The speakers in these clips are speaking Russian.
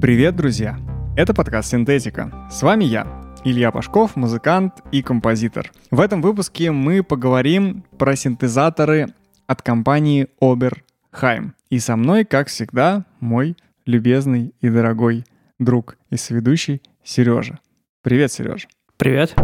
Привет, друзья! Это подкаст «Синтетика». С вами я, Илья Пашков, музыкант и композитор. В этом выпуске мы поговорим про синтезаторы от компании Oberheim. И со мной, как всегда, мой любезный и дорогой друг и соведущий Сережа. Привет, Сережа. Привет.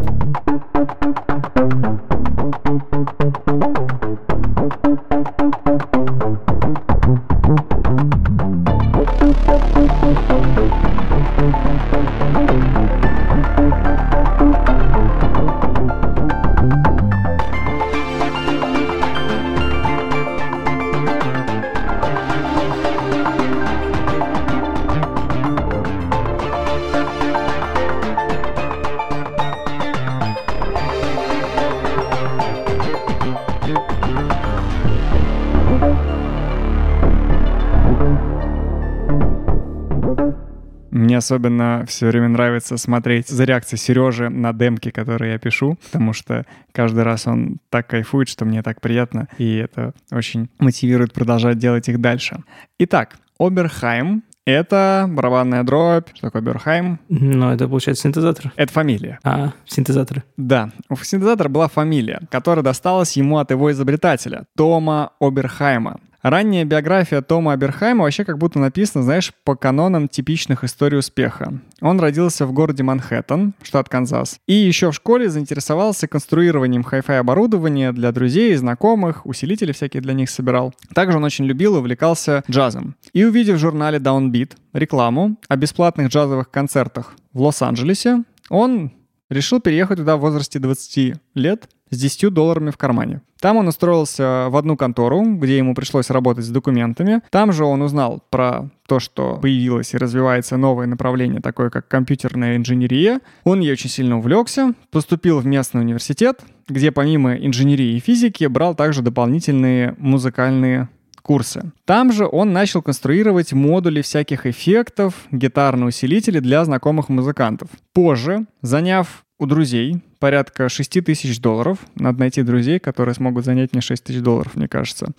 Мне особенно все время нравится смотреть за реакцией Сережи на демки, которые я пишу, потому что каждый раз он так кайфует, что мне так приятно, и это очень мотивирует продолжать делать их дальше. Итак, Оберхайм это барабанная дробь. Что такое Оберхайм? Ну, это получается синтезатор. Это фамилия. А, синтезаторы. Да, у синтезатора была фамилия, которая досталась ему от его изобретателя, Тома Оберхайма. Ранняя биография Тома Оберхайма вообще как будто написана, знаешь, по канонам типичных историй успеха. Он родился в городе Манхэттен, штат Канзас, и еще в школе заинтересовался конструированием хай-фай оборудования для друзей и знакомых, усилители всякие для них собирал. Также он очень любил и увлекался джазом. И увидев в журнале Downbeat рекламу о бесплатных джазовых концертах в Лос-Анджелесе, он решил переехать туда в возрасте 20 лет с 10 долларами в кармане. Там он устроился в одну контору, где ему пришлось работать с документами. Там же он узнал про то, что появилось и развивается новое направление, такое как компьютерная инженерия. Он ей очень сильно увлекся, поступил в местный университет, где помимо инженерии и физики брал также дополнительные музыкальные курсы. Там же он начал конструировать модули всяких эффектов, гитарные усилители для знакомых музыкантов. Позже, заняв у друзей порядка 6 тысяч долларов. Надо найти друзей, которые смогут занять мне 6 тысяч долларов, мне кажется.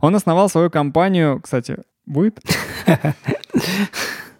Он основал свою компанию, кстати, будет?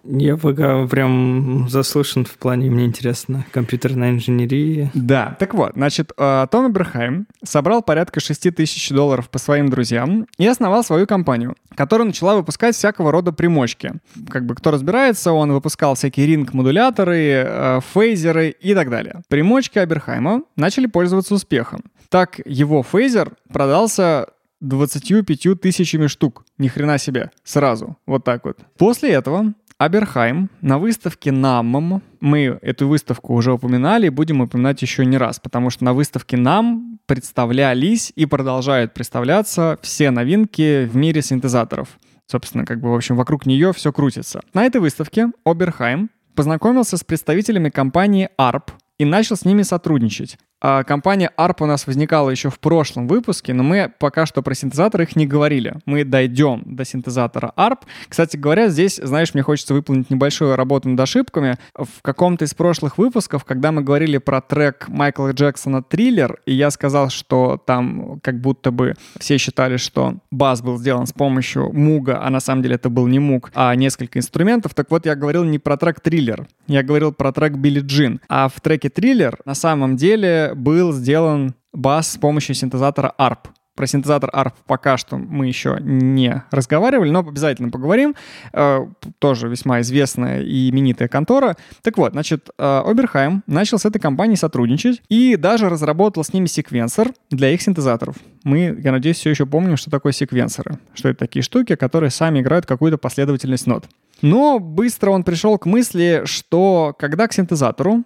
Я пока прям заслышан в плане, мне интересно, компьютерная инженерия. Да, так вот, значит, э, Том Эберхайм собрал порядка 6 тысяч долларов по своим друзьям и основал свою компанию, которая начала выпускать всякого рода примочки. Как бы кто разбирается, он выпускал всякие ринг-модуляторы, э, фейзеры и так далее. Примочки Аберхайма начали пользоваться успехом. Так его фейзер продался 25 тысячами штук. Ни хрена себе. Сразу. Вот так вот. После этого Аберхайм на выставке NAMM, мы эту выставку уже упоминали и будем упоминать еще не раз, потому что на выставке NAM представлялись и продолжают представляться все новинки в мире синтезаторов. Собственно, как бы, в общем, вокруг нее все крутится. На этой выставке Оберхайм познакомился с представителями компании ARP и начал с ними сотрудничать. А компания ARP у нас возникала еще в прошлом выпуске, но мы пока что про синтезатор их не говорили. Мы дойдем до синтезатора ARP. Кстати говоря, здесь, знаешь, мне хочется выполнить небольшую работу над ошибками. В каком-то из прошлых выпусков, когда мы говорили про трек Майкла Джексона «Триллер», и я сказал, что там как будто бы все считали, что бас был сделан с помощью муга, а на самом деле это был не муг, а несколько инструментов. Так вот, я говорил не про трек «Триллер», я говорил про трек «Билли Джин». А в треке «Триллер» на самом деле был сделан бас с помощью синтезатора ARP. Про синтезатор ARP пока что мы еще не разговаривали, но обязательно поговорим. Э, тоже весьма известная и именитая контора. Так вот, значит, э, Оберхайм начал с этой компанией сотрудничать и даже разработал с ними секвенсор для их синтезаторов. Мы, я надеюсь, все еще помним, что такое секвенсоры. Что это такие штуки, которые сами играют какую-то последовательность нот. Но быстро он пришел к мысли, что когда к синтезатору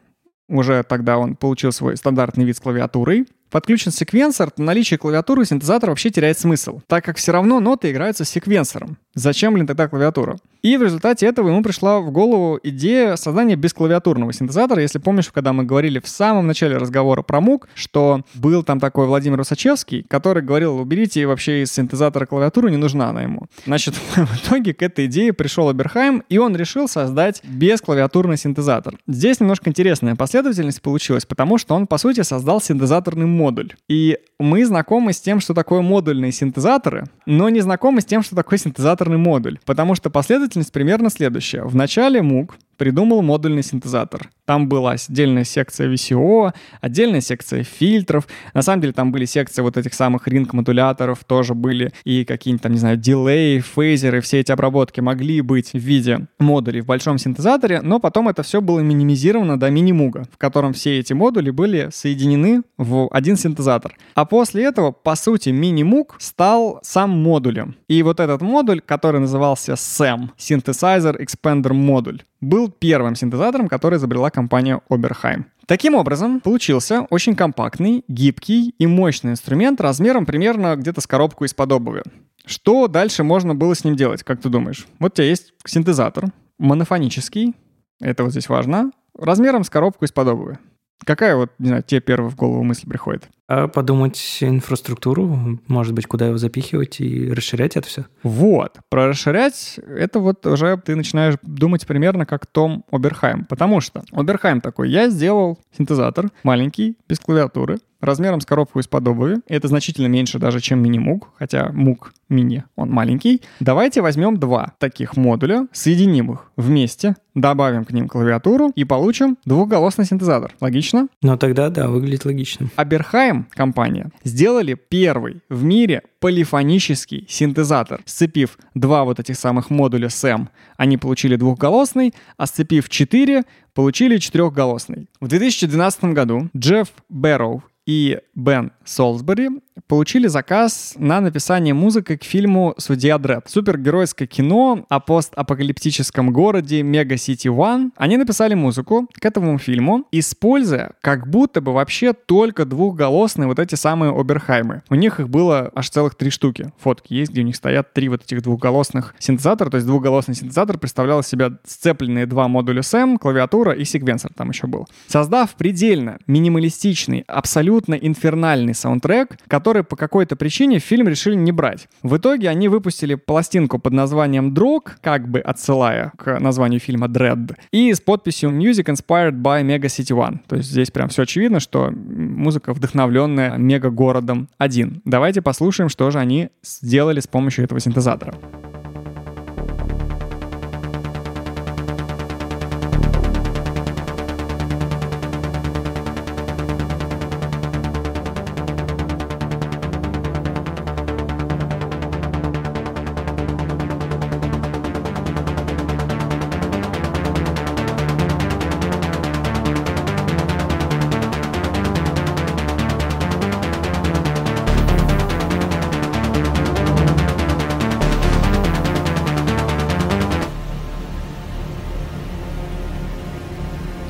уже тогда он получил свой стандартный вид с клавиатурой, подключен секвенсор, то наличие клавиатуры у синтезатора вообще теряет смысл, так как все равно ноты играются с секвенсором. Зачем, блин, тогда клавиатура? И в результате этого ему пришла в голову идея создания бесклавиатурного синтезатора. Если помнишь, когда мы говорили в самом начале разговора про МУК, что был там такой Владимир Усачевский, который говорил, уберите вообще из синтезатора клавиатуру, не нужна она ему. Значит, в итоге к этой идее пришел Аберхайм, и он решил создать бесклавиатурный синтезатор. Здесь немножко интересная последовательность получилась, потому что он, по сути, создал синтезаторный модуль. И мы знакомы с тем, что такое модульные синтезаторы, но не знакомы с тем, что такое синтезаторный модуль, потому что последовательность примерно следующая. В начале мук придумал модульный синтезатор. Там была отдельная секция VCO, отдельная секция фильтров. На самом деле там были секции вот этих самых ринг-модуляторов, тоже были и какие-нибудь там, не знаю, дилей, фейзеры, все эти обработки могли быть в виде модулей в большом синтезаторе, но потом это все было минимизировано до мини-муга, в котором все эти модули были соединены в один синтезатор. А после этого, по сути, мини-муг стал сам модулем. И вот этот модуль, который назывался SEM, Synthesizer Expander Module, был первым синтезатором, который изобрела компания Oberheim. Таким образом, получился очень компактный, гибкий и мощный инструмент размером примерно где-то с коробку из-под обуви. Что дальше можно было с ним делать, как ты думаешь? Вот у тебя есть синтезатор, монофонический, это вот здесь важно, размером с коробку из-под обуви. Какая вот, не знаю, тебе первая в голову мысль приходит? А подумать инфраструктуру, может быть, куда его запихивать и расширять это все? Вот. Про расширять, это вот уже ты начинаешь думать примерно как Том Оберхайм. Потому что Оберхайм такой, я сделал синтезатор маленький, без клавиатуры, размером с коробку из-под обуви. Это значительно меньше даже, чем мини-муг, хотя муг мини, он маленький. Давайте возьмем два таких модуля, соединим их вместе, добавим к ним клавиатуру и получим двухголосный синтезатор. Логично? Ну тогда да, выглядит логично. Аберхайм компания сделали первый в мире полифонический синтезатор. Сцепив два вот этих самых модуля SEM, они получили двухголосный, а сцепив четыре, получили четырехголосный. В 2012 году Джефф Бэрроу и Бен Солсбери получили заказ на написание музыки к фильму «Судья Дред». Супергеройское кино о постапокалиптическом городе Мега Сити One. Они написали музыку к этому фильму, используя как будто бы вообще только двухголосные вот эти самые Оберхаймы. У них их было аж целых три штуки. Фотки есть, где у них стоят три вот этих двухголосных синтезатора. То есть двухголосный синтезатор представлял из себя сцепленные два модуля SEM, клавиатура и секвенсор там еще был. Создав предельно минималистичный, абсолютно инфернальный саундтрек, который по какой-то причине фильм решили не брать. В итоге они выпустили пластинку под названием «Дрог», как бы отсылая к названию фильма «Dread», и с подписью «Music inspired by Mega City One». То есть здесь прям все очевидно, что музыка вдохновленная мега-городом один. Давайте послушаем, что же они сделали с помощью этого синтезатора.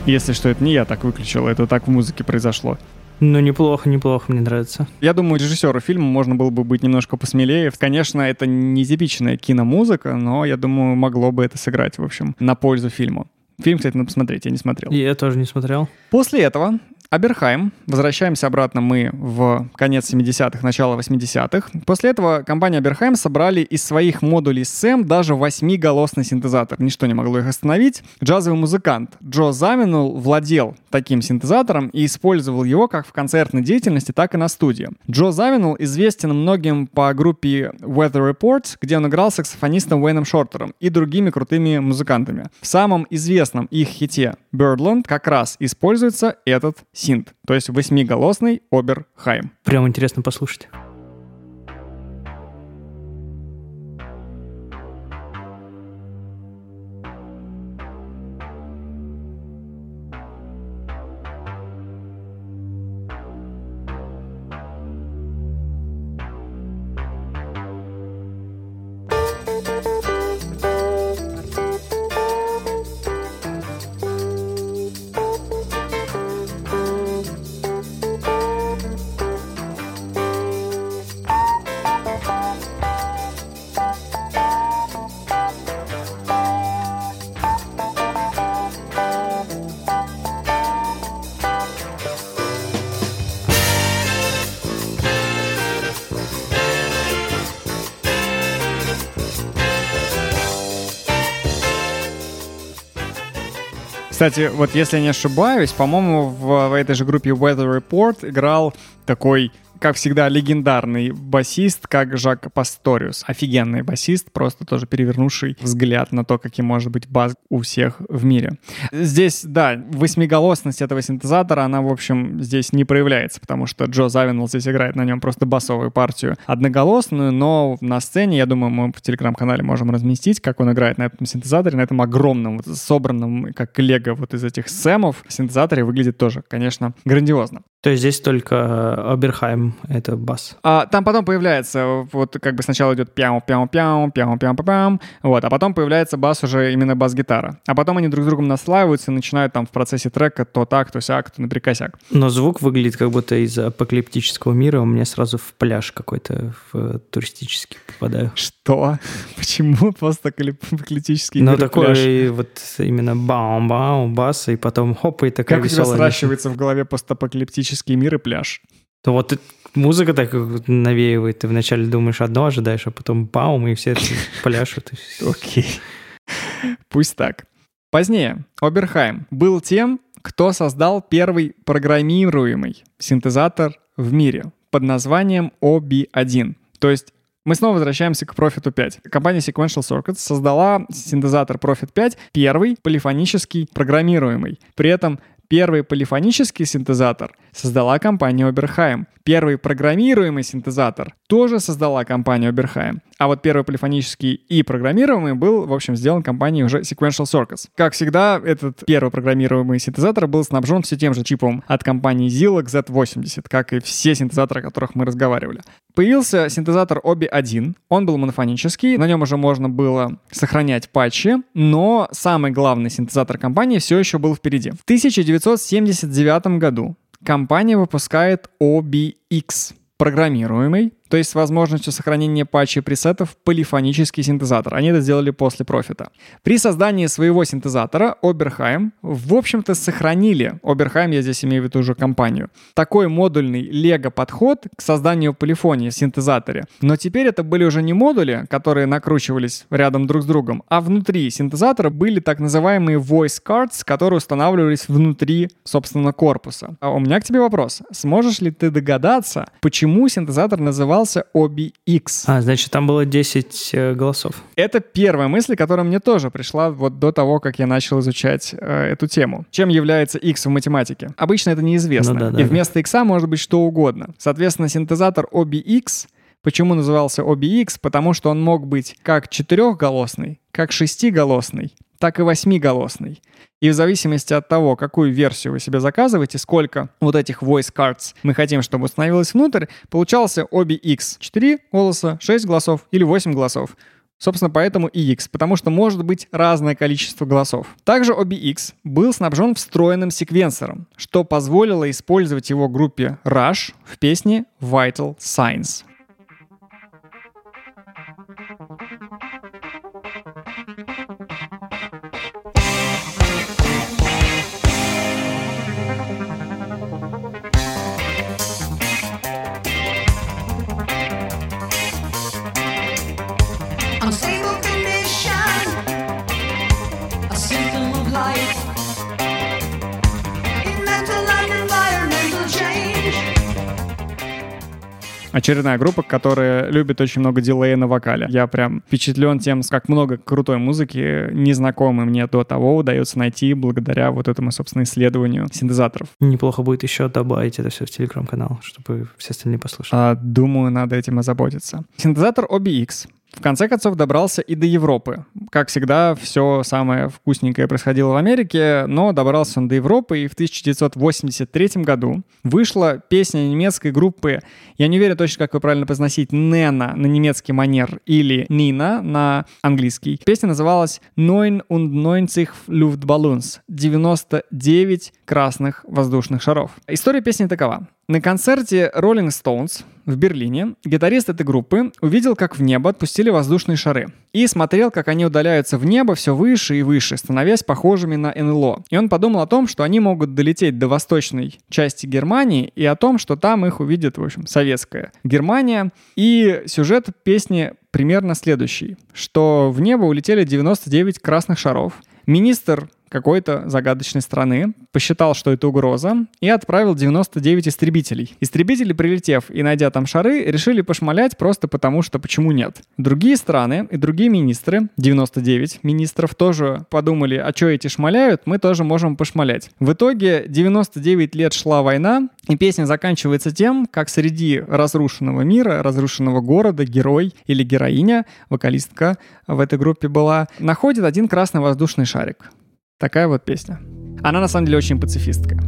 Если что, это не я так выключил, это так в музыке произошло. Ну, неплохо, неплохо, мне нравится. Я думаю, режиссеру фильма можно было бы быть немножко посмелее. Конечно, это не типичная киномузыка, но я думаю, могло бы это сыграть, в общем, на пользу фильму. Фильм, кстати, надо посмотреть, я не смотрел. И я тоже не смотрел. После этого Аберхайм. Возвращаемся обратно мы в конец 70-х, начало 80-х. После этого компания Аберхайм собрали из своих модулей SEM даже восьмиголосный синтезатор. Ничто не могло их остановить. Джазовый музыкант Джо Заминул владел таким синтезатором и использовал его как в концертной деятельности, так и на студии. Джо Заминул известен многим по группе Weather Report, где он играл саксофонистом Уэйном Шортером и другими крутыми музыкантами. В самом известном их хите Birdland как раз используется этот синт, то есть восьмиголосный Оберхайм. Прям интересно послушать. Кстати, вот если не ошибаюсь, по-моему, в, в этой же группе Weather Report играл такой как всегда, легендарный басист, как Жак Пасториус. Офигенный басист, просто тоже перевернувший взгляд на то, каким может быть бас у всех в мире. Здесь, да, восьмиголосность этого синтезатора, она, в общем, здесь не проявляется, потому что Джо Завинл здесь играет на нем просто басовую партию одноголосную, но на сцене, я думаю, мы в телеграм-канале можем разместить, как он играет на этом синтезаторе, на этом огромном, вот, собранном, как лего вот из этих сэмов, синтезаторе выглядит тоже, конечно, грандиозно. То есть здесь только Оберхайм — это бас? А, там потом появляется, вот как бы сначала идет пяу пяу пяу пяу пяу пяу вот, а потом появляется бас уже именно бас-гитара. А потом они друг с другом наслаиваются и начинают там в процессе трека то так, то сяк, то наприкосяк. Но звук выглядит как будто из апокалиптического мира, у меня сразу в пляж какой-то в туристический попадаю. Что? Почему постапокалиптический ну, мир такой пляж? вот именно баум-баум, бас, и потом хоп, и такая Как у тебя сращивается в голове постапокалиптический мир и пляж? То вот музыка так навеивает. Ты вначале думаешь одно, ожидаешь, а потом баум, и все пляшут. Окей. Пусть так. Позднее Оберхайм был тем, кто создал первый программируемый синтезатор в мире под названием OB1. То есть мы снова возвращаемся к Profit 5. Компания Sequential Circuits создала синтезатор Profit 5, первый полифонический программируемый. При этом первый полифонический синтезатор создала компания Oberheim. Первый программируемый синтезатор тоже создала компания Oberheim. А вот первый полифонический и программируемый был, в общем, сделан компанией уже Sequential Circuits. Как всегда, этот первый программируемый синтезатор был снабжен все тем же чипом от компании Zilog Z80, как и все синтезаторы, о которых мы разговаривали. Появился синтезатор OBI-1. Он был монофонический, на нем уже можно было сохранять патчи, но самый главный синтезатор компании все еще был впереди. В 1979 году компания выпускает OBX программируемый, то есть с возможностью сохранения патчей пресетов полифонический синтезатор. Они это сделали после профита. При создании своего синтезатора Oberheim, в общем-то, сохранили, Oberheim, я здесь имею в виду уже компанию, такой модульный лего-подход к созданию полифонии в синтезаторе. Но теперь это были уже не модули, которые накручивались рядом друг с другом, а внутри синтезатора были так называемые voice cards, которые устанавливались внутри, собственно, корпуса. А у меня к тебе вопрос. Сможешь ли ты догадаться, почему синтезатор назывался OBX? А, значит, там было 10 э, голосов. Это первая мысль, которая мне тоже пришла вот до того, как я начал изучать э, эту тему. Чем является X в математике? Обычно это неизвестно. Ну да, да, и вместо X может быть что угодно. Соответственно, синтезатор OBX Почему назывался OBX? Потому что он мог быть как четырехголосный, как шестиголосный, так и восьмиголосный. И в зависимости от того, какую версию вы себе заказываете, сколько вот этих voice cards мы хотим, чтобы установилось внутрь, получался OBX. 4 голоса, 6 голосов или 8 голосов. Собственно, поэтому и X, потому что может быть разное количество голосов. Также OBX был снабжен встроенным секвенсором, что позволило использовать его группе Rush в песне Vital Signs. Очередная группа, которая любит очень много дилея на вокале. Я прям впечатлен тем, как много крутой музыки, незнакомой мне до того, удается найти благодаря вот этому, собственно, исследованию синтезаторов. Неплохо будет еще добавить это все в телеграм-канал, чтобы все остальные послушали. А, думаю, надо этим озаботиться. Синтезатор OBX в конце концов добрался и до Европы. Как всегда, все самое вкусненькое происходило в Америке, но добрался он до Европы, и в 1983 году вышла песня немецкой группы, я не уверен точно, как ее правильно произносить, Нена на немецкий манер или Нина на английский. Песня называлась «Neun und neunzig Luftballons» — 99 красных воздушных шаров. История песни такова. На концерте Rolling Stones в Берлине гитарист этой группы увидел, как в небо отпустили воздушные шары. И смотрел, как они удаляются в небо все выше и выше, становясь похожими на НЛО. И он подумал о том, что они могут долететь до восточной части Германии и о том, что там их увидит, в общем, советская Германия. И сюжет песни примерно следующий, что в небо улетели 99 красных шаров. Министр какой-то загадочной страны, посчитал, что это угроза, и отправил 99 истребителей. Истребители, прилетев и найдя там шары, решили пошмалять просто потому, что почему нет. Другие страны и другие министры, 99 министров, тоже подумали, а что эти шмаляют, мы тоже можем пошмалять. В итоге 99 лет шла война, и песня заканчивается тем, как среди разрушенного мира, разрушенного города, герой или героиня, вокалистка в этой группе была, находит один красный воздушный шарик. Такая вот песня. Она на самом деле очень пацифистская.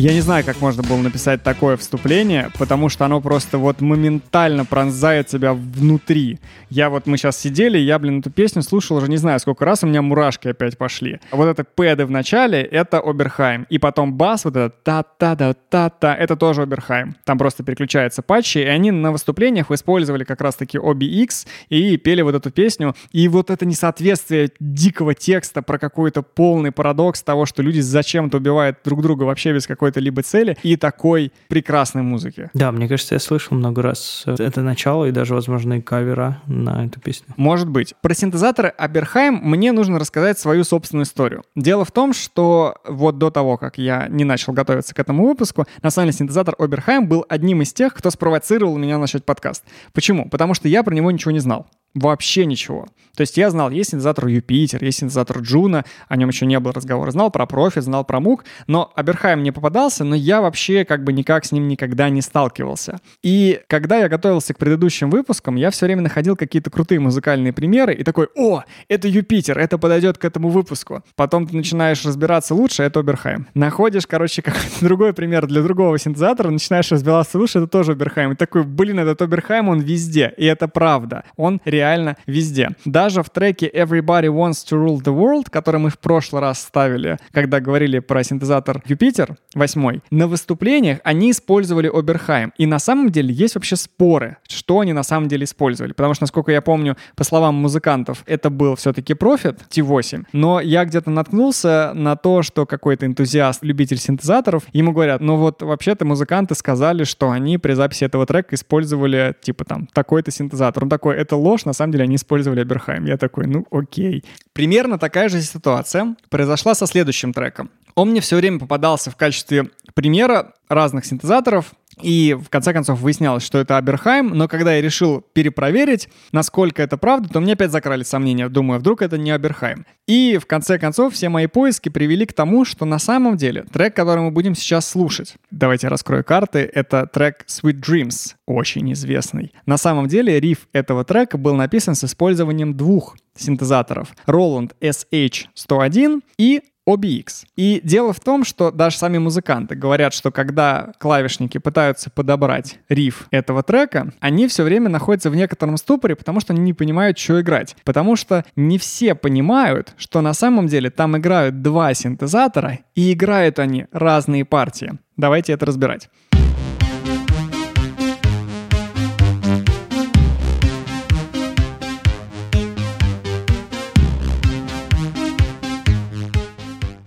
Я не знаю, как можно было написать такое вступление, потому что оно просто вот моментально пронзает тебя внутри. Я вот, мы сейчас сидели, я, блин, эту песню слушал уже не знаю сколько раз, у меня мурашки опять пошли. Вот это пэды в начале, это Оберхайм. И потом бас, вот это та-та-да-та-та, это тоже Оберхайм. Там просто переключаются патчи, и они на выступлениях использовали как раз-таки OBX и пели вот эту песню. И вот это несоответствие дикого текста про какой-то полный парадокс того, что люди зачем-то убивают друг друга вообще без какой-то либо цели, и такой прекрасной музыки. Да, мне кажется, я слышал много раз это начало и даже, возможно, и кавера на эту песню. Может быть. Про синтезаторы Oberheim мне нужно рассказать свою собственную историю. Дело в том, что вот до того, как я не начал готовиться к этому выпуску, на самом деле синтезатор Oberheim был одним из тех, кто спровоцировал меня начать подкаст. Почему? Потому что я про него ничего не знал. Вообще ничего. То есть я знал, есть синтезатор Jupiter, есть синтезатор Juno, о нем еще не было разговора. Знал про Prophet, знал про Moog, но Oberheim не попадался, но я вообще как бы никак с ним никогда не сталкивался. И когда я готовился к предыдущим выпускам, я все время находил какие-то крутые музыкальные примеры и такой, о, это Юпитер, это подойдет к этому выпуску. Потом ты начинаешь разбираться лучше, это Оберхайм. Находишь, короче, какой-то другой пример для другого синтезатора, начинаешь разбираться лучше, это тоже Оберхайм. И такой, блин, этот Оберхайм, он везде. И это правда. Он реально везде. Даже в треке Everybody Wants to Rule the World, который мы в прошлый раз ставили, когда говорили про синтезатор Юпитер, восьмой, на выступлениях они использовали Оберхайм. И на самом деле есть вообще споры, что они на самом деле использовали. Потому что, насколько я помню, по словам музыкантов, это был все-таки Profit T8. Но я где-то наткнулся на то, что какой-то энтузиаст, любитель синтезаторов, ему говорят, ну вот вообще-то музыканты сказали, что они при записи этого трека использовали типа там такой-то синтезатор. Он такой, это ложь, на самом деле они использовали Аберхайм. Я такой, ну окей. Примерно такая же ситуация произошла со следующим треком. Он мне все время попадался в качестве примера разных синтезаторов, и в конце концов выяснялось, что это Аберхайм, но когда я решил перепроверить, насколько это правда, то мне опять закрали сомнения. Думаю, вдруг это не Аберхайм. И в конце концов все мои поиски привели к тому, что на самом деле трек, который мы будем сейчас слушать, давайте я раскрою карты, это трек Sweet Dreams, очень известный. На самом деле риф этого трека был написан с использованием двух синтезаторов. Roland SH101 и OBX. И дело в том, что даже сами музыканты говорят, что когда клавишники пытаются подобрать риф этого трека, они все время находятся в некотором ступоре, потому что они не понимают, что играть. Потому что не все понимают, что на самом деле там играют два синтезатора, и играют они разные партии. Давайте это разбирать.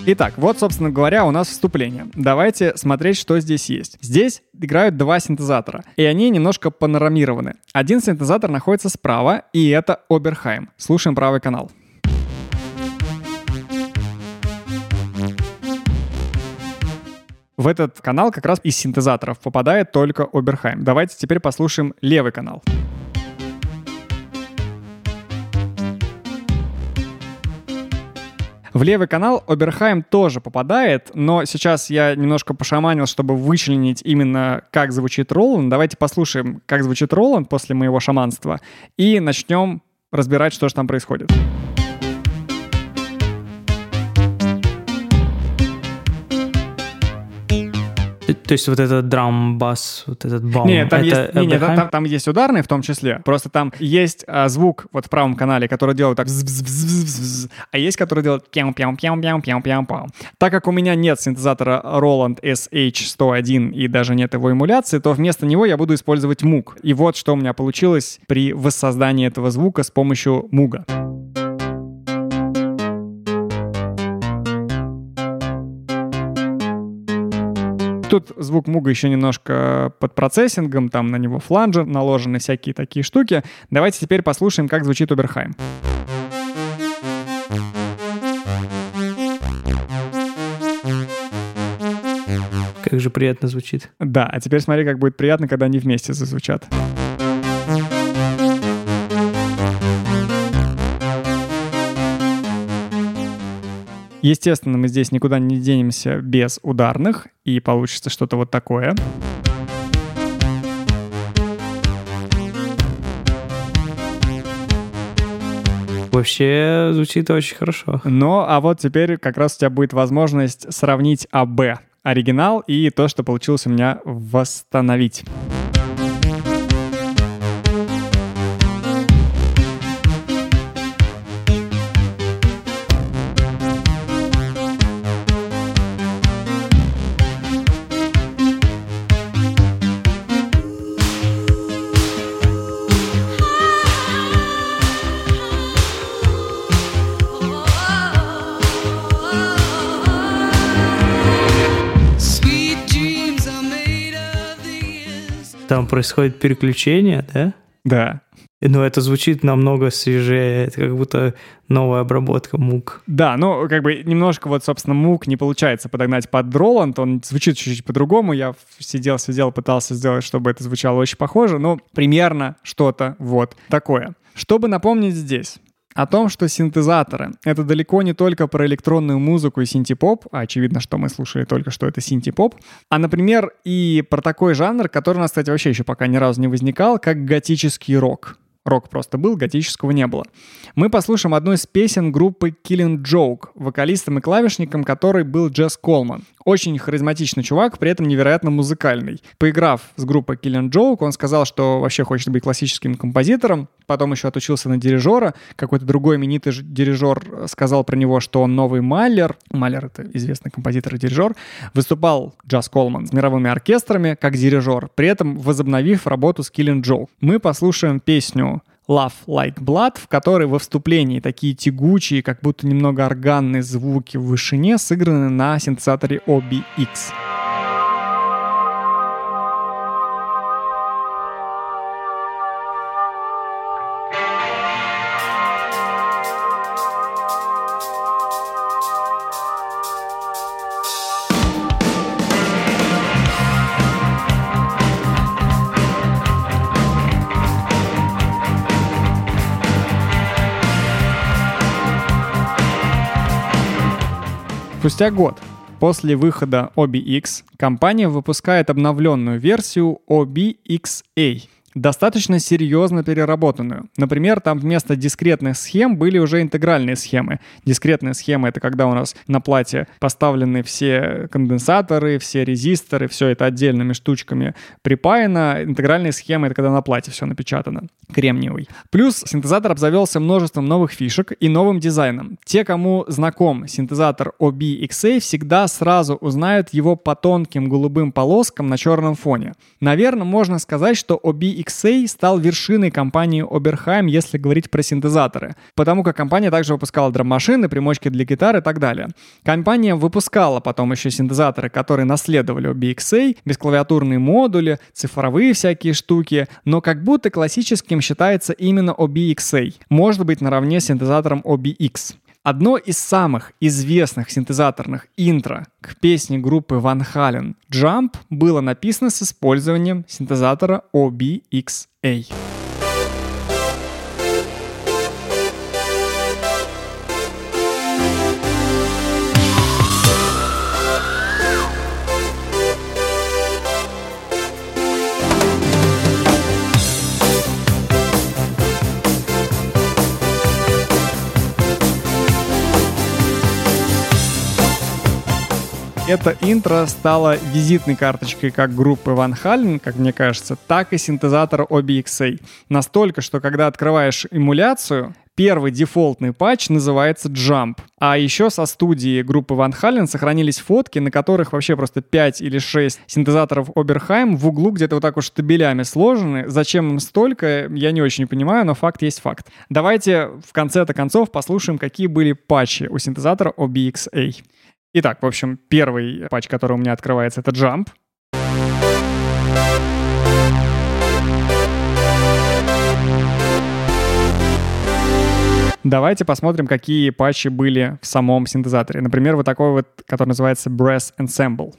Итак, вот, собственно говоря, у нас вступление. Давайте смотреть, что здесь есть. Здесь играют два синтезатора, и они немножко панорамированы. Один синтезатор находится справа, и это Оберхайм. Слушаем правый канал. В этот канал как раз из синтезаторов попадает только Оберхайм. Давайте теперь послушаем левый канал. В левый канал Оберхайм тоже попадает, но сейчас я немножко пошаманил, чтобы вычленить именно, как звучит Роланд. Давайте послушаем, как звучит Роланд после моего шаманства, и начнем разбирать, что же там происходит. То, то есть вот этот драм-бас, вот этот бам, Не, там это есть, не, не, там, там- есть ударные в том числе. Просто там есть а, звук вот в правом канале, который делает так, а есть, который делает пям пям пям пям пям пям пам Так как у меня нет синтезатора Roland SH101 и даже нет его эмуляции, то вместо него я буду использовать муг. И вот что у меня получилось при воссоздании этого звука с помощью муга. Тут звук муга еще немножко под процессингом, там на него фланжер наложены, всякие такие штуки. Давайте теперь послушаем, как звучит Уберхайм. Как же приятно звучит. Да, а теперь смотри, как будет приятно, когда они вместе зазвучат. Естественно, мы здесь никуда не денемся без ударных, и получится что-то вот такое. Вообще звучит очень хорошо. Ну, а вот теперь как раз у тебя будет возможность сравнить АБ, оригинал, и то, что получилось у меня восстановить. Там происходит переключение, да? Да. Но это звучит намного свежее, это как будто новая обработка мук. Да, ну, как бы немножко вот, собственно, мук не получается подогнать под Роланд, он звучит чуть-чуть по-другому, я сидел, сидел, пытался сделать, чтобы это звучало очень похоже, ну, примерно что-то вот такое. Чтобы напомнить здесь, о том, что синтезаторы — это далеко не только про электронную музыку и синтепоп, а очевидно, что мы слушали только что это синтепоп, а, например, и про такой жанр, который у нас, кстати, вообще еще пока ни разу не возникал, как готический рок. Рок просто был, готического не было. Мы послушаем одну из песен группы Killing Joke, вокалистом и клавишником которой был Джесс Колман. Очень харизматичный чувак, при этом невероятно музыкальный. Поиграв с группой Killing Joke, он сказал, что вообще хочет быть классическим композитором, потом еще отучился на дирижера. Какой-то другой именитый дирижер сказал про него, что он новый Маллер. Маллер — это известный композитор и дирижер. Выступал Джаз Колман с мировыми оркестрами как дирижер, при этом возобновив работу с Killing Joke. Мы послушаем песню Love Like Blood, в которой во вступлении такие тягучие, как будто немного органные звуки в вышине сыграны на синтезаторе OBX. Спустя год. После выхода OBX компания выпускает обновленную версию OBXA, достаточно серьезно переработанную. Например, там вместо дискретных схем были уже интегральные схемы. Дискретные схемы — это когда у нас на плате поставлены все конденсаторы, все резисторы, все это отдельными штучками припаяно. Интегральные схемы — это когда на плате все напечатано, кремниевый. Плюс синтезатор обзавелся множеством новых фишек и новым дизайном. Те, кому знаком синтезатор OBXA, всегда сразу узнают его по тонким голубым полоскам на черном фоне. Наверное, можно сказать, что OBXA стал вершиной компании Oberheim, если говорить про синтезаторы, потому как компания также выпускала драм-машины, примочки для гитар и так далее. Компания выпускала потом еще синтезаторы, которые наследовали OBXA, бесклавиатурные модули, цифровые всякие штуки, но как будто классическим считается именно OBXA, может быть наравне с синтезатором OBX. Одно из самых известных синтезаторных интро к песне группы Van Halen «Jump» было написано с использованием синтезатора OBXA. Это интро стало визитной карточкой как группы Van Halen, как мне кажется, так и синтезатора OBXA. Настолько, что когда открываешь эмуляцию, Первый дефолтный патч называется Jump. А еще со студии группы Van Halen сохранились фотки, на которых вообще просто 5 или 6 синтезаторов Oberheim в углу где-то вот так вот штабелями сложены. Зачем им столько, я не очень понимаю, но факт есть факт. Давайте в конце-то концов послушаем, какие были патчи у синтезатора OBXA. Итак, в общем, первый патч, который у меня открывается, это Jump. Давайте посмотрим, какие патчи были в самом синтезаторе. Например, вот такой вот, который называется Brass Ensemble.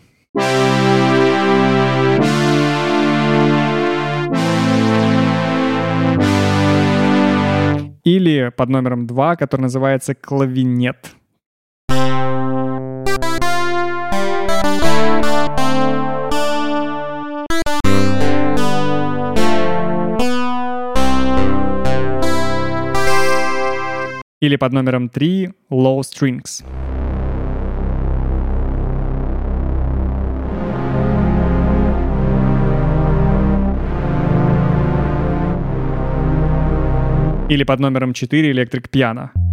Или под номером 2, который называется Клавинет. Или под номером 3 Low Strings. Или под номером 4 Electric Piano.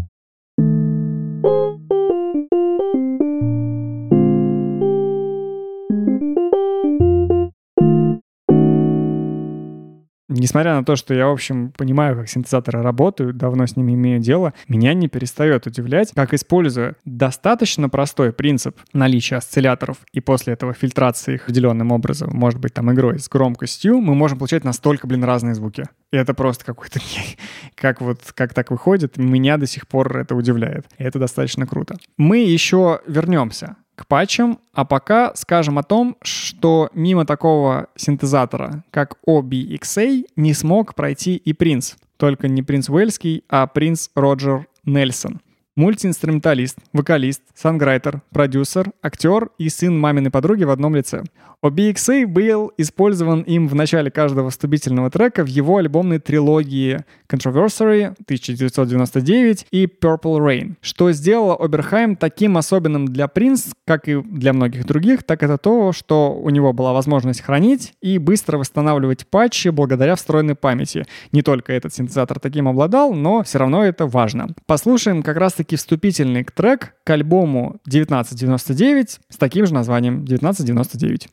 Несмотря на то, что я, в общем, понимаю, как синтезаторы работают, давно с ними имею дело, меня не перестает удивлять, как используя достаточно простой принцип наличия осцилляторов и после этого фильтрации их определенным образом, может быть, там игрой с громкостью, мы можем получать настолько, блин, разные звуки. И это просто какой-то... как вот, как так выходит, меня до сих пор это удивляет. И это достаточно круто. Мы еще вернемся к патчам, а пока скажем о том, что мимо такого синтезатора, как OBXA, не смог пройти и принц. Только не принц Уэльский, а принц Роджер Нельсон. Мультиинструменталист, вокалист, санграйтер, продюсер, актер и сын маминой подруги в одном лице. OBXA был использован им в начале каждого вступительного трека в его альбомной трилогии Controversary 1999 и Purple Rain. Что сделало Оберхайм таким особенным для Принц, как и для многих других, так это то, что у него была возможность хранить и быстро восстанавливать патчи благодаря встроенной памяти. Не только этот синтезатор таким обладал, но все равно это важно. Послушаем как раз-таки вступительный трек к альбому 1999 с таким же названием 1999.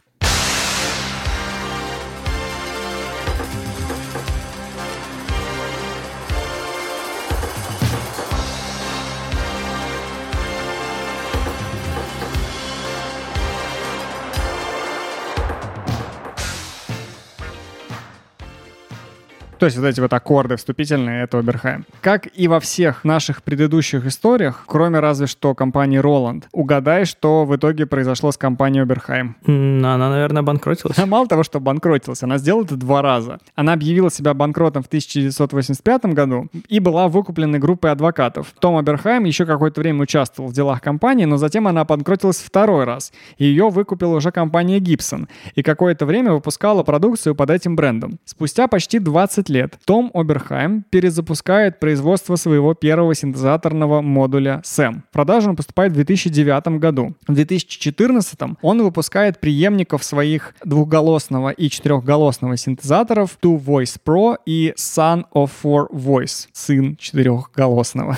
То есть вот эти вот аккорды вступительные — это Оберхайм. Как и во всех наших предыдущих историях, кроме разве что компании Roland, угадай, что в итоге произошло с компанией Оберхайм. Она, наверное, обанкротилась. Она мало того, что банкротилась, она сделала это два раза. Она объявила себя банкротом в 1985 году и была выкуплена группой адвокатов. Том Аберхайм еще какое-то время участвовал в делах компании, но затем она обанкротилась второй раз. Ее выкупила уже компания Gibson. И какое-то время выпускала продукцию под этим брендом. Спустя почти 20 лет Том Оберхайм перезапускает производство своего первого синтезаторного модуля SAM. В продажу он поступает в 2009 году. В 2014 он выпускает преемников своих двухголосного и четырехголосного синтезаторов Two Voice Pro и Son of Four Voice, сын четырехголосного.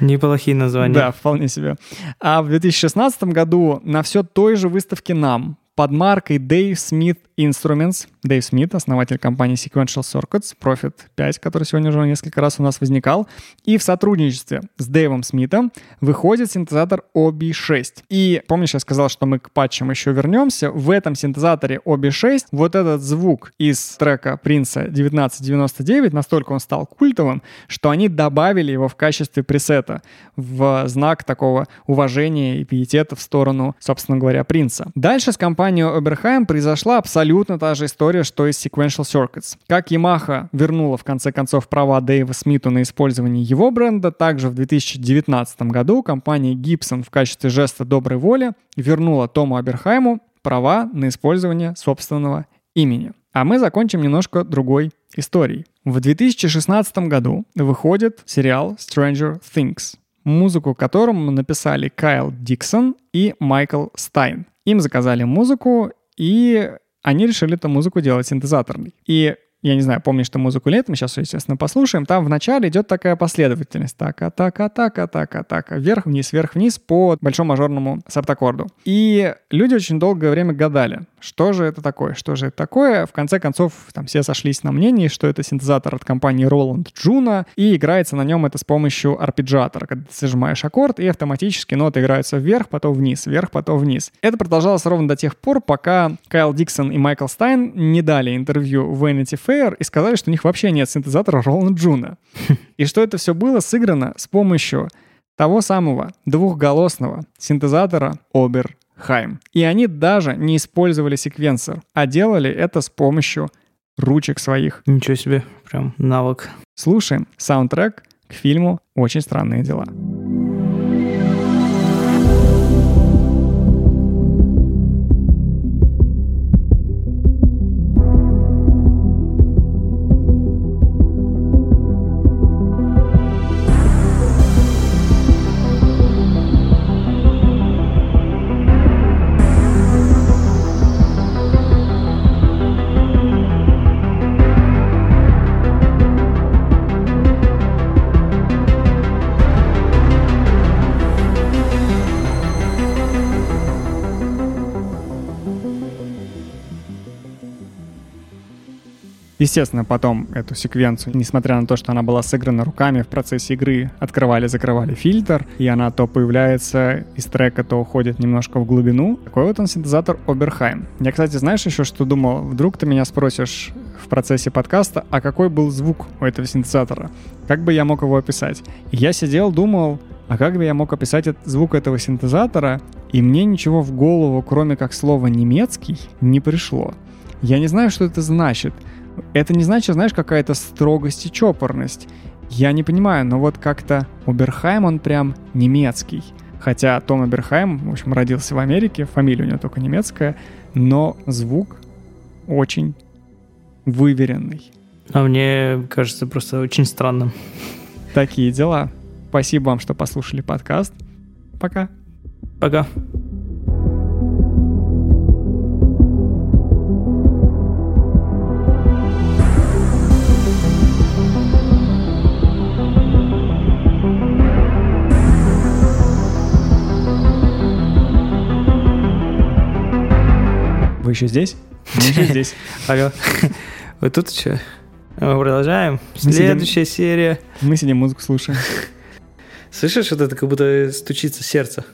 Неплохие названия. Да, вполне себе. А в 2016 году на все той же выставке нам под маркой Dave Smith Instruments, Дэйв Смит, основатель компании Sequential Circuits, Profit 5, который сегодня уже несколько раз у нас возникал, и в сотрудничестве с Дэйвом Смитом выходит синтезатор OB6. И помнишь, я сказал, что мы к патчам еще вернемся? В этом синтезаторе OB6 вот этот звук из трека Принца 1999, настолько он стал культовым, что они добавили его в качестве пресета в знак такого уважения и пиетета в сторону, собственно говоря, Принца. Дальше с компанией Oberheim произошла абсолютно та же история, что и с Sequential Circuits. Как Yamaha вернула в конце концов права Дэйва Смиту на использование его бренда, также в 2019 году компания Gibson в качестве жеста доброй воли вернула Тому Аберхайму права на использование собственного имени. А мы закончим немножко другой историей. В 2016 году выходит сериал Stranger Things. музыку которому написали Кайл Диксон и Майкл Стайн. Им заказали музыку, и они решили эту музыку делать синтезаторной. И я не знаю, помнишь ты музыку мы сейчас, естественно, послушаем. Там вначале идет такая последовательность. Так, так, так, так, так, вверх, вниз, вверх, вниз по большому мажорному септаккорду. И люди очень долгое время гадали, что же это такое, что же это такое. В конце концов, там все сошлись на мнении, что это синтезатор от компании Roland Juno, и играется на нем это с помощью арпеджиатора, когда ты зажимаешь аккорд, и автоматически ноты играются вверх, потом вниз, вверх, потом вниз. Это продолжалось ровно до тех пор, пока Кайл Диксон и Майкл Стайн не дали интервью в Vanity Fair и сказали, что у них вообще нет синтезатора Roland Juno. И что это все было сыграно с помощью того самого двухголосного синтезатора Oberheim. И они даже не использовали секвенсор, а делали это с помощью ручек своих. Ничего себе, прям навык. Слушаем саундтрек к фильму «Очень странные дела». Естественно, потом эту секвенцию, несмотря на то, что она была сыграна руками в процессе игры, открывали-закрывали фильтр, и она то появляется из трека, то уходит немножко в глубину. Такой вот он синтезатор Oberheim. Я, кстати, знаешь еще, что думал? Вдруг ты меня спросишь в процессе подкаста, а какой был звук у этого синтезатора? Как бы я мог его описать? И я сидел, думал, а как бы я мог описать этот звук этого синтезатора, и мне ничего в голову, кроме как слова «немецкий», не пришло. Я не знаю, что это значит. Это не значит, знаешь, какая-то строгость и чопорность. Я не понимаю, но вот как-то Оберхайм, он прям немецкий. Хотя Том Оберхайм, в общем, родился в Америке, фамилия у него только немецкая, но звук очень выверенный. А мне кажется просто очень странным. Такие дела. Спасибо вам, что послушали подкаст. Пока. Пока. Вы еще здесь? Мы еще здесь. Алло. Вот тут что? Мы продолжаем. Мы сидим- Следующая серия. Мы сидим, музыку слушаем. Слышишь, вот это как будто стучится сердце.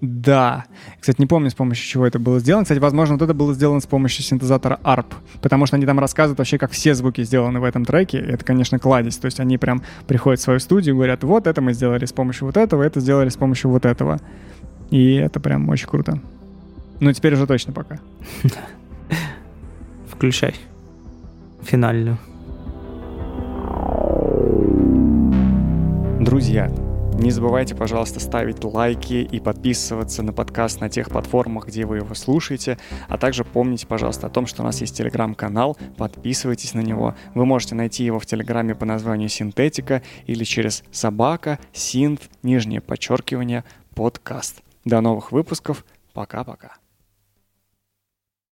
Да. Кстати, не помню, с помощью чего это было сделано. Кстати, возможно, вот это было сделано с помощью синтезатора ARP, потому что они там рассказывают вообще, как все звуки сделаны в этом треке. И это, конечно, кладезь. То есть они прям приходят в свою студию и говорят, вот это мы сделали с помощью вот этого, это сделали с помощью вот этого. И это прям очень круто. Ну, теперь уже точно пока. Включай. Финальную. Друзья, не забывайте, пожалуйста, ставить лайки и подписываться на подкаст на тех платформах, где вы его слушаете. А также помните, пожалуйста, о том, что у нас есть телеграм-канал. Подписывайтесь на него. Вы можете найти его в телеграме по названию Синтетика или через собака, синт, нижнее подчеркивание, подкаст. До новых выпусков. Пока-пока.